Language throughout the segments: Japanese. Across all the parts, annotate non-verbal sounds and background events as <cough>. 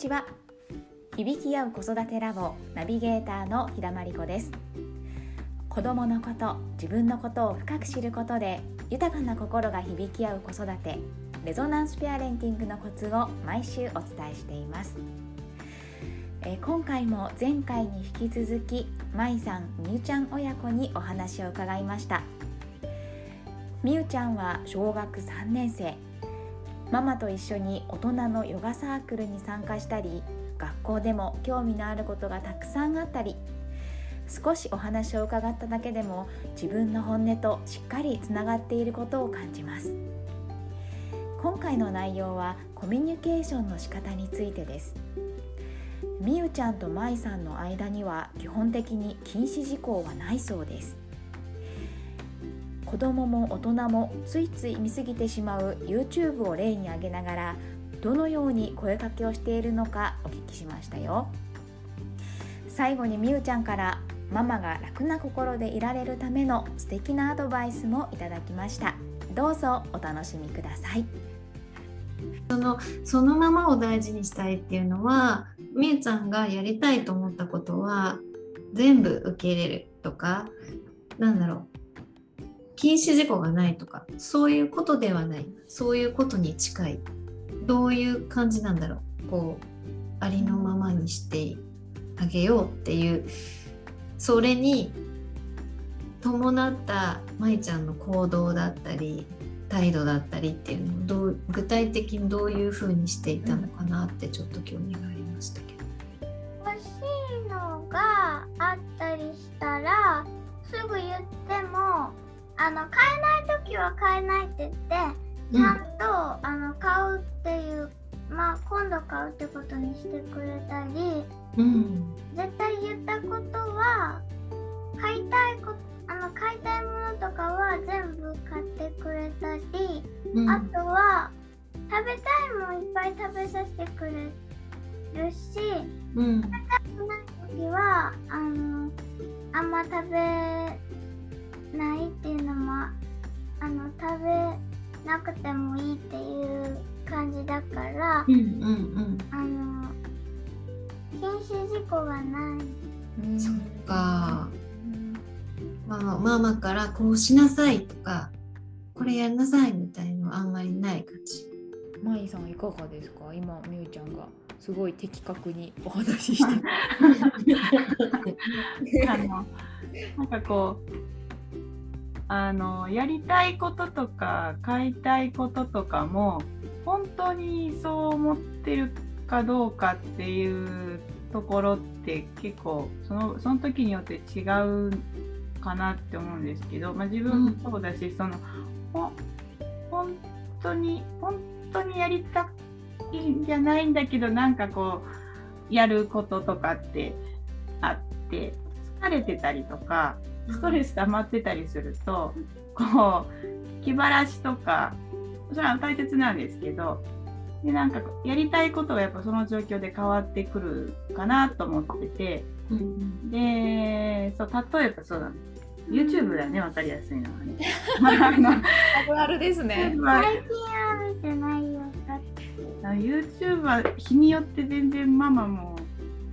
ちは。響き合う子育てラボナビゲーターの日田真理子です。子供のこと自分のことを深く知ることで豊かな心が響き合う子育てレゾナンスペアレンティングのコツを毎週お伝えしています。え今回も前回に引き続きまいさんみゆちゃん親子にお話を伺いました。みゆちゃんは小学3年生。ママと一緒に大人のヨガサークルに参加したり学校でも興味のあることがたくさんあったり少しお話を伺っただけでも自分の本音としっかりつながっていることを感じます。今回の内容はコミュニケーションの仕方についてです。みゆちゃんとまいさんの間には基本的に禁止事項はないそうです。子供も大人もついつい見過ぎてしまう YouTube を例に挙げながらどのように声かけをしているのかお聞きしましたよ。最後にみゆちゃんからママが楽な心でいられるための素敵なアドバイスもいただきました。どうぞお楽しみください。そのそのままを大事にしたいっていうのはみゆちゃんがやりたいと思ったことは全部受け入れるとかなんだろう。禁止事項がないとかそういうことではない。そういうことに近い。どういう感じなんだろう。こうありのままにしてあげようっていう。それに伴った舞ちゃんの行動だったり態度だったりっていうのをどう具体的にどういうふうにしていたのかなってちょっと興味がありましたけど。あの買えない時は買えないって言ってちゃんと、うん、あの買うっていうまあ今度買うってことにしてくれたり、うん、絶対言ったことは買いたいこあの買いたいものとかは全部買ってくれたり、うん、あとは食べたいもんいっぱい食べさせてくれるし、うん、食べたくない時はあのあんま食べないっていうのもあの食べなくてもいいっていう感じだから、うんうんうん、あの禁止事項がない。そっか、ママママからこうしなさいとかこれやんなさいみたいのあんまりない感じ。まいさんいかがですか？今みゆちゃんがすごい的確にお話しして。<laughs> あのなんかこうあのやりたいこととか買いたいこととかも本当にそう思ってるかどうかっていうところって結構そのその時によって違うかなって思うんですけど、まあ、自分もそうだし、うん、そのほ本当に本当にやりたいんじゃないんだけどなんかこうやることとかってあって疲れてたりとかストレス溜まってたりするとこう気晴らしとかそれは大切なんですけどでなんかやりたいことがやっぱその状況で変わってくるかなと思ってて、うん、でそう例えばそうだ YouTube だね分かりやすいのはね。<laughs> あるあるですね。最近は見てないよ。YouTube は日によって全然ママも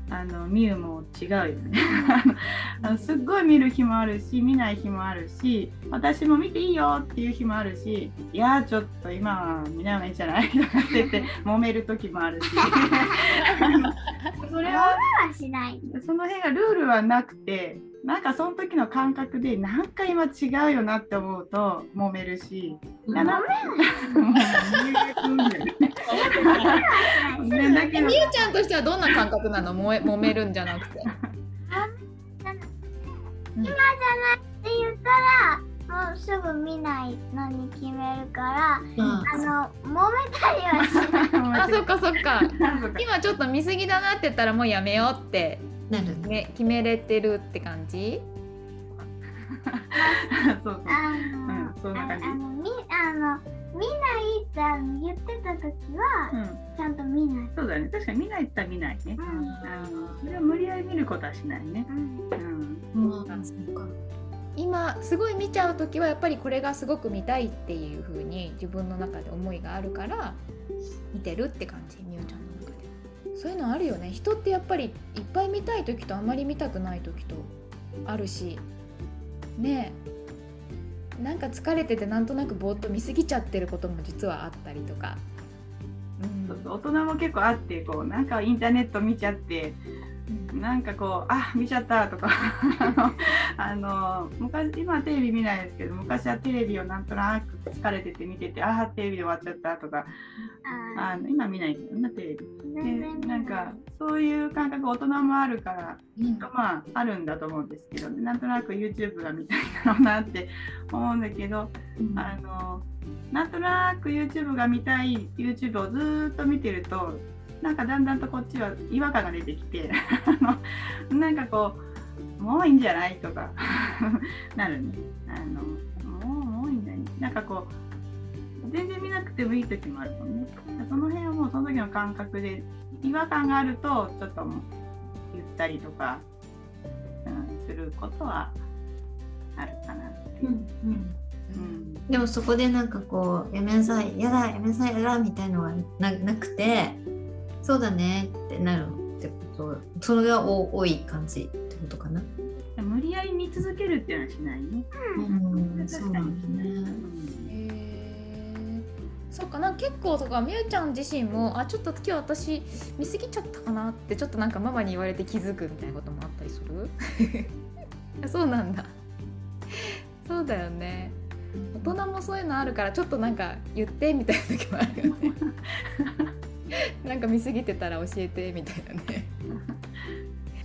あの見るも違うよね。<laughs> あのすっごい見る日もあるし見ない日もあるし私も見ていいよっていう日もあるしいやちょっと今は見ない方がいいんじゃないとかって言って揉める時もあるし。それはその辺がルールはなくてなんかその時の感覚でなんか今違うよなって思うと揉めるし。揉めね、だけど。みゆちゃんとしてはどんな感覚なの？もめ揉めるんじゃなくて。今じゃないって言ったらもうすぐ見ないのに決めるから、うん、あの揉めたりはしない。<laughs> あそっかそっか。<laughs> 今ちょっと見過ぎだなって言ったらもうやめようってなるね決めれてるって感じ？<laughs> そうそう。あの、うん、そんな感じ。あのみあの見ないってあの言ってた時は、うん、ちゃんと見ない。そうだね。確かに見ないって見ないね。うん、あのそれは無理やり見ることはしないね。うん。うん。うん、そうか。今すごい見ちゃう時はやっぱりこれがすごく見たいっていう風に自分の中で思いがあるから見てるって感じみおちゃんの中で。そういうのあるよね。人ってやっぱりいっぱい見たい時とあまり見たくない時とあるしねえ。なんか疲れててなんとなくぼーっと見過ぎちゃってることも実はあったりとか、うん。大人も結構あってこうなんかインターネット見ちゃってなんかこうあ見ちゃったとか。<laughs> あの昔今はテレビ見ないですけど昔はテレビをなんとなく疲れてて見ててあテレビで終わっちゃったとか。ああの今見ないけどなテレビ。でなんかそういう感覚大人もあるからうん。まああるんだと思うんですけど、ね、なんとなく YouTube が見たいだろうなって思うんだけどあのなんとなく YouTube が見たい YouTube をずーっと見てるとなんかだんだんとこっちは違和感が出てきてあのなんかこうもういいんじゃないとか <laughs> なるね。あのもうもういいんじゃない。なんかこう全然見なくてもいい時もあるもんね。その辺はもうその時の感覚で違和感があるとちょっともう言ったりとか、うん、することはあるかなって。いうう。んうん。うん。でもそこでなんかこうやめなさいやだやめなさいやだみたいのがななくてそうだねってなるってことそれが多多い感じってことかな。無理やり見続けるっていうのはしないね。うん、そうなんだね。へえそっかなんか結構とかみゆちゃん自身もあちょっと今日私見過ぎちゃったかなってちょっとなんかママに言われて気づくみたいなこともあったりする？<laughs> そうなんだそうだよね大人もそういうのあるからちょっとなんか言ってみたいな時もあるよねなんか見過ぎてたら教えてみたいなね。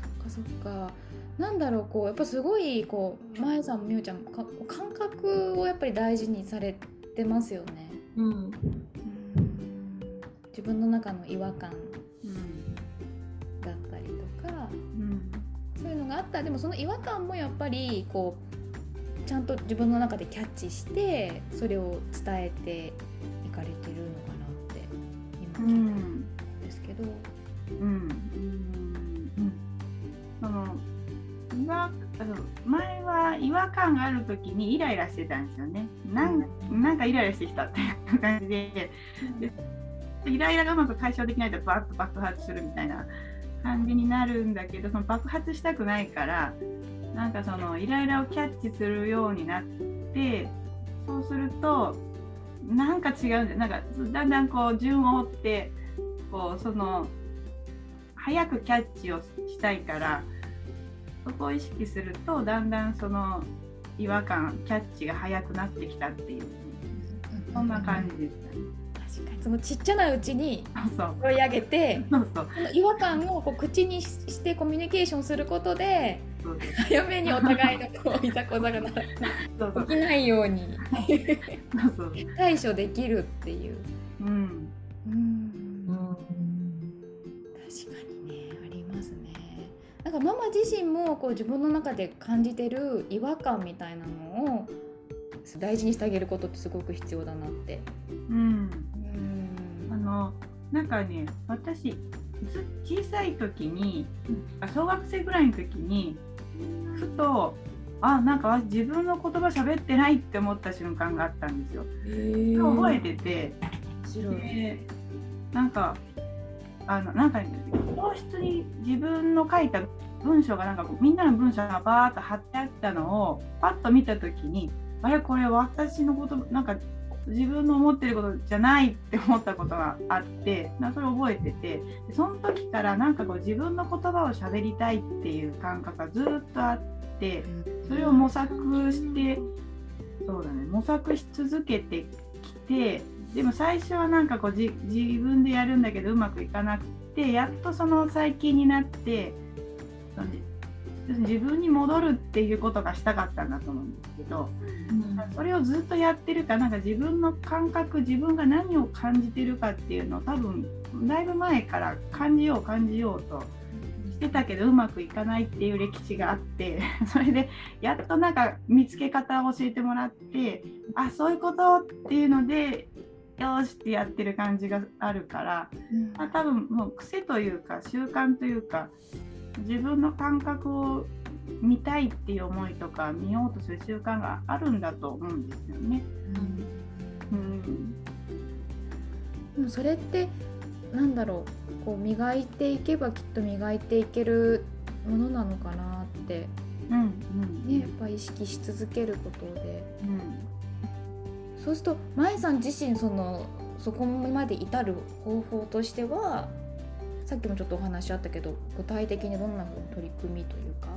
そっかそっか。なんだろうこうやっぱすごいこうまえさんもみゆちゃんもか感覚をやっぱり大事にされてますよね。うん。自分の中の違和感うんだったりとかうん。そういうのがあった。でもその違和感もやっぱりこうちゃんと自分の中でキャッチしてそれを伝えていかれてるのかなって今。う聞いたんんですけど、うん。うん。その今あの前は違和感がある時にイライラしてたんですよね。なん。なんかイライラしてきたっていう感じで。でイライラがうまく解消できないとバッと爆発するみたいな感じになるんだけどその爆発したくないからなんかそのイライラをキャッチするようになってそうするとなんか違うんだよ。なんかだんだんこう順を追ってこうその早くキャッチをしたいからそこを意識するとだんだんその違和感キャッチが早くなってきたっていう。そんな感じでしたね。確かに。そのちっちゃなうちに追い上げてそうそう。違和感をこう口にししてコミュニケーションすることで早めにお互いのこういざこざが起きないように対処できるっていう。うんうん。うん確かにねありますね。なんかママ自身もこう自分の中で感じてる違和感みたいなのを大事にしてあげることってすごく必要だなって。うん。うん。あのなんかね私ず小さい時にあ小学生ぐらいの時にふとあなんか自分の言葉喋ってないって思った瞬間があったんですよ。へ覚えてて。白い。でなんかあのなんか教室に自分の書いた文章がなんかみんなの文章がバーッと貼ってあったのをパッと見た時にあれこれ私のことなんか自分の思ってることじゃないって思ったことがあってなそれを覚えててその時からなんかこう自分の言葉を喋りたいっていう感覚がずっとあってそれを模索してそうだね模索し続けてきてでも最初はなんかこうじ自分でやるんだけどうまくいかなくてやっとその最近になってそのじ自分に戻るっていうことがしたかったんだと思うんですけどそれをずっとやってるからなんか自分の感覚自分が何を感じてるかっていうのを多分だいぶ前から感じよう感じようとしてたけどうまくいかないっていう歴史があって <laughs> それでやっとなんか見つけ方を教えてもらってあそういうことっていうのでよーしってやってる感じがあるから、まあ、多分もう癖というか習慣というか自分の感覚を見たいっていう思いとか見ようとする習慣があるんだと思うんですよね。うん、でもそれってなんだろうこう磨いていけばきっと磨いていけるものなのかなって、うんうん。ね、やっぱ意識し続けることで。うんそうすると舞さん自身そのそこまで至る方法としてはさっきもちょっとお話あったけど具体的にどんなふうに取り組みというか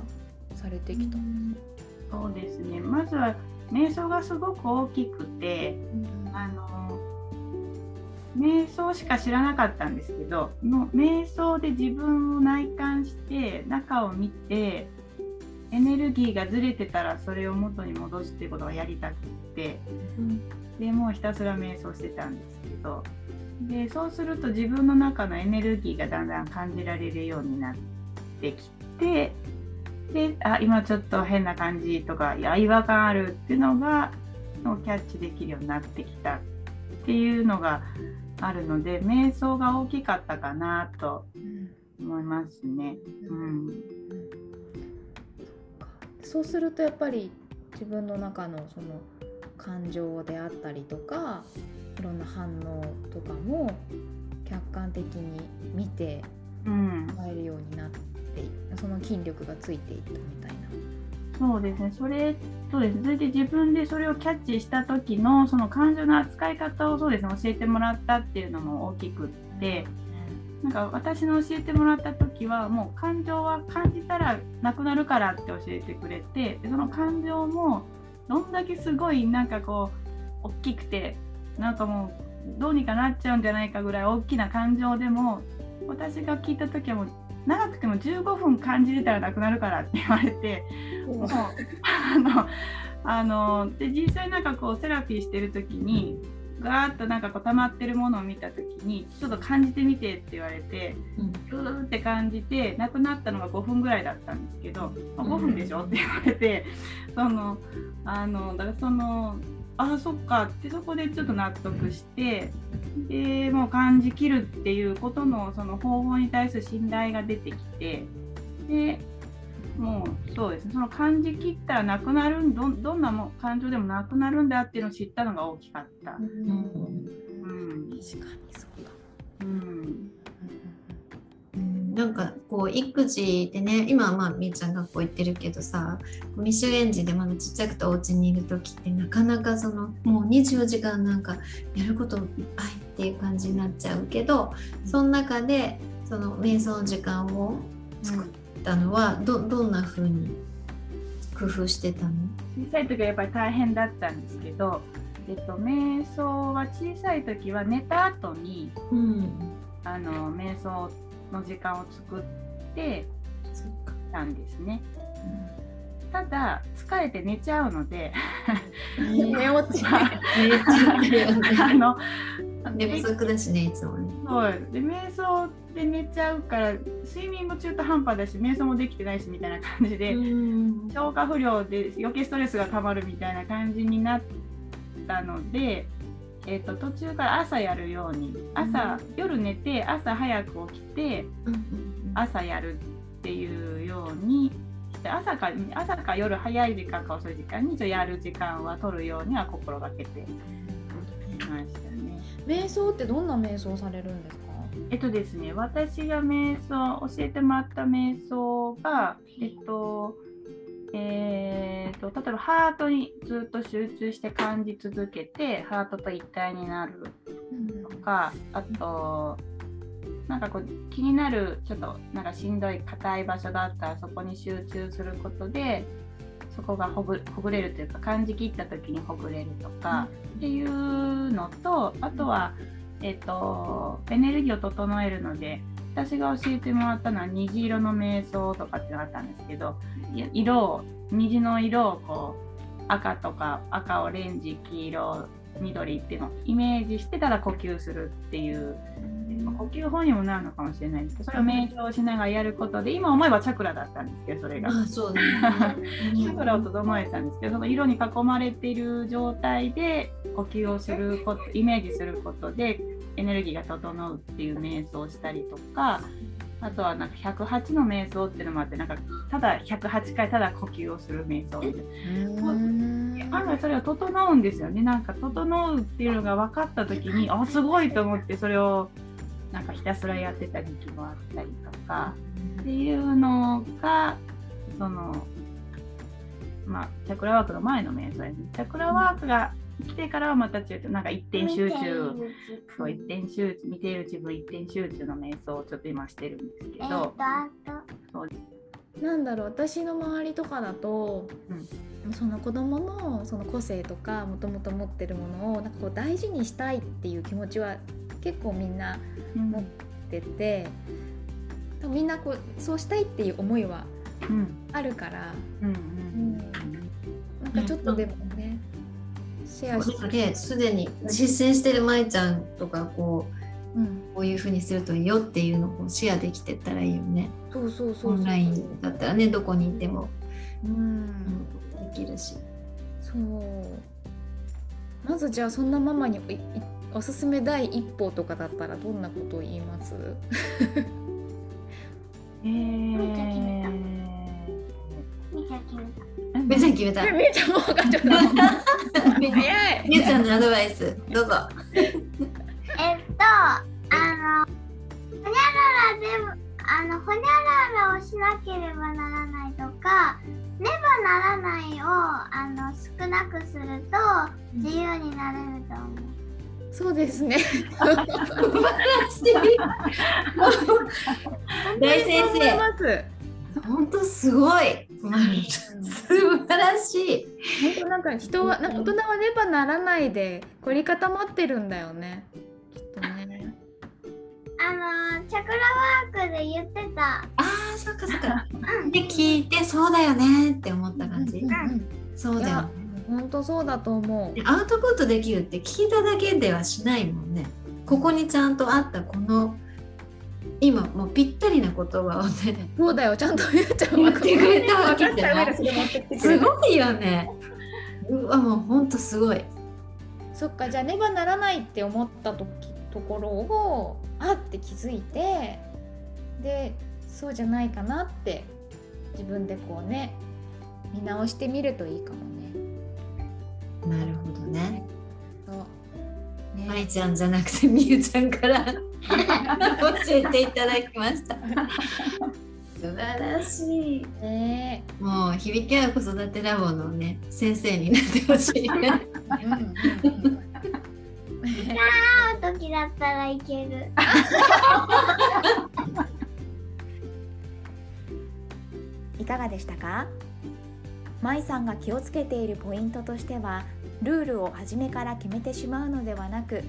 されてきた？ん。ですか、そうですね。まずは瞑想がすごく大きくてあの瞑想しか知らなかったんですけどの瞑想で自分を内観して中を見てエネルギーがずれてたらそれを元に戻すっていうことがやりたくってでもうひたすら瞑想してたんですけどでそうすると自分の中のエネルギーがだんだん感じられるようになってきてであ今ちょっと変な感じとかいや違和感あるっていうのがのキャッチできるようになってきたっていうのがあるので瞑想が大きかったかなと思いますね。うんそうするとやっぱり自分の中のその感情であったりとかいろんな反応とかも客観的に見てうん、変えるようになっていその筋力がついていったみたいな。そうですね、それそうですね。それで自分でそれをキャッチした時のその感情の扱い方をそうですね。教えてもらったっていうのも大きくってなんか私の教えてもらった時はもう感情は感じたらなくなるからって教えてくれてでその感情もどんだけすごいなんかこう大きくてなんかもうどうにかなっちゃうんじゃないかぐらい大きな感情でも私が聞いた時はもう長くても15分感じれたらなくなるからって言われて。もうあのあので実際なんかこうセラピーしてる時にガーッとなんかこう溜まってるものを見た時にちょっと感じてみてって言われてグーって感じてなくなったのが5分ぐらいだったんですけど「あ5分でしょ?」って言われてそのあのだからそのあそっかってそこでちょっと納得してでもう感じきるっていうことのその方法に対する信頼が出てきてでもうそうですね。その感じきったらなくなるんどんどんなもん感情でもなくなるんだっていうのを知ったのが大きかった。うん。確かにそうだ。うん。うん。なんかこう育児でね今はまあみーちゃん学校行ってるけどさ未就園児でまだちっちゃくてお家にいる時ってなかなかそのもう24時間なんかやることいっぱいっていう感じになっちゃうけどその中でその瞑想の時間を作ったのはどどんな風に工夫してたの？小さい時はやっぱり大変だったんですけど、えっと、瞑想は小さい時は寝た後にうん。あの瞑想の時間を作ってたんですね。ただ疲れて寝ちゃうので <laughs> 寝落ち。<laughs> 寝ちゃってるよ <laughs> あねの寝不足だしねいつもね。そうで瞑想で寝ちゃうから睡眠も中途半端だし瞑想もできてないしみたいな感じで、うん。消化不良で余計ストレスがたまるみたいな感じになったので、えー、と途中から朝やるように朝、夜寝て朝早く起きて朝やるっていうように朝か朝か夜早い時間か遅い時間にやる時間は取るようには心がけていました。ね。瞑想ってどんな瞑想されるんですか？えっとですね、私が瞑想、教えてもらった瞑想が、えっと、えー、と例えばハートにずっと集中して感じ続けてハートと一体になるとかあとなんかこう気になるちょっとなんかしんどい硬い場所だったらそこに集中することでそこがほぐほぐれるというか感じきった時にほぐれるとかっていうのとあとは、えっとエネルギーを整えるので私が教えてもらったのは虹色の瞑想とかってのがあったんですけど色を虹の色をこう赤とか赤オレンジ黄色緑っていうのをイメージしてただ呼吸するっていう、まあ呼吸法にもなるのかもしれないですけどそれを瞑想しながらやることで今思えばチャクラだったんですけどそれが。あそうだね。チャクラを整えてたんですけどその色に囲まれている状態で呼吸をすることイメージすることでエネルギーが整うっていう瞑想をしたりとかあとはなんか108の瞑想っていうのもあってなんかただ108回ただ呼吸をする瞑想みたいな。案外それは整うんですよね。なんか整うっていうのが分かった時にあすごいと思ってそれをなんかひたすらやってた時期もあったりとかっていうのがそのまあチャクラワークの前の瞑想やね。チャクラワークが来てからはまた違うなんか一点集中そう一点集中見ている自分一点集中の瞑想をちょっと今してるんですけえっとど、あと。なんだろう私の周りとかだと、その子供のその個性とかもともと持ってるものをなんかこう大事にしたいっていう気持ちは結構みんな持ってて多分みんなこうそうしたいっていう思いはあるからうんうんなんかちょっとでもね、シェアして、すでに実践してる舞ちゃんとかこううん、こういう風にするといいよっていうのをこうシェアできてたらいいよね。そうそうそうオンラインだったらねどこにいても、ううん、できるし。そうまずじゃあそんなママにいいおすすめ第一歩とかだったらどんなことを言います？えー。みーちゃん決めた。めちゃん決めた。みーちゃんもう分かっちゃった。み早い。ゆちゃんのアドバイスどうぞ。えっとあのほにゃららでもあのほにゃららをしなければならないとかねばならないをあの少なくすると自由になれると思う。そうですね <laughs> 大先生、本当すごい。素晴らしい。本当なんか人はなんか大人はねばならないで凝り固まってるんだよねきっとねあのチャクラワークで言ってたああ、そっかそっか。で聞いてそうだよねって思った感じ。うんうんそうだよね。本当そうだと思うでアウトプットできるって聞いただけではしないもんね。ここにちゃんとあったこの今もうぴったりな言葉をねそうだよちゃんとゆうちゃんは言ってくれたわけじゃないすごいよね。うわもうほんとすごい。そっかじゃあねばならないって思った時ところをあって気づいてでそうじゃないかなって自分でこうね見直してみるといいかもね。なるほどね。そうねまいちゃんじゃなくてみゆちゃんから教えていただきました。素晴らしい。ねもう響き合う子育てラボのね先生になってほしい。うんうんうん会う時だったらいける。いかがでしたか？舞さんが気をつけているポイントとしてはルールを初めから決めてしまうのではなく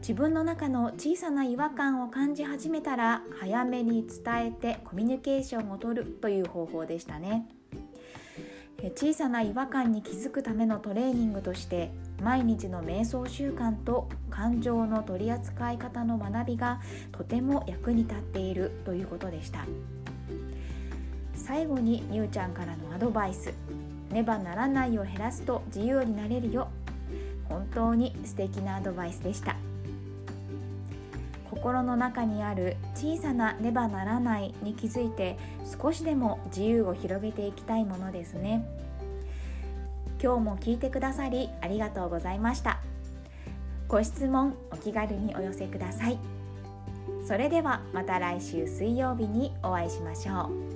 自分の中の小さな違和感を感じ始めたら早めに伝えてコミュニケーションをとるという方法でしたね。小さな違和感に気づくためのトレーニングとして毎日の瞑想習慣と感情の取り扱い方の学びがとても役に立っているということでした。最後にみゆちゃんからのアドバイス。ねばならないを減らすと自由になれるよ。本当に素敵なアドバイスでした。心の中にある小さなねばならないに気づいて少しでも自由を広げていきたいものですね。今日も聞いてくださりありがとうございました。ご質問お気軽にお寄せください。それではまた来週水曜日にお会いしましょう。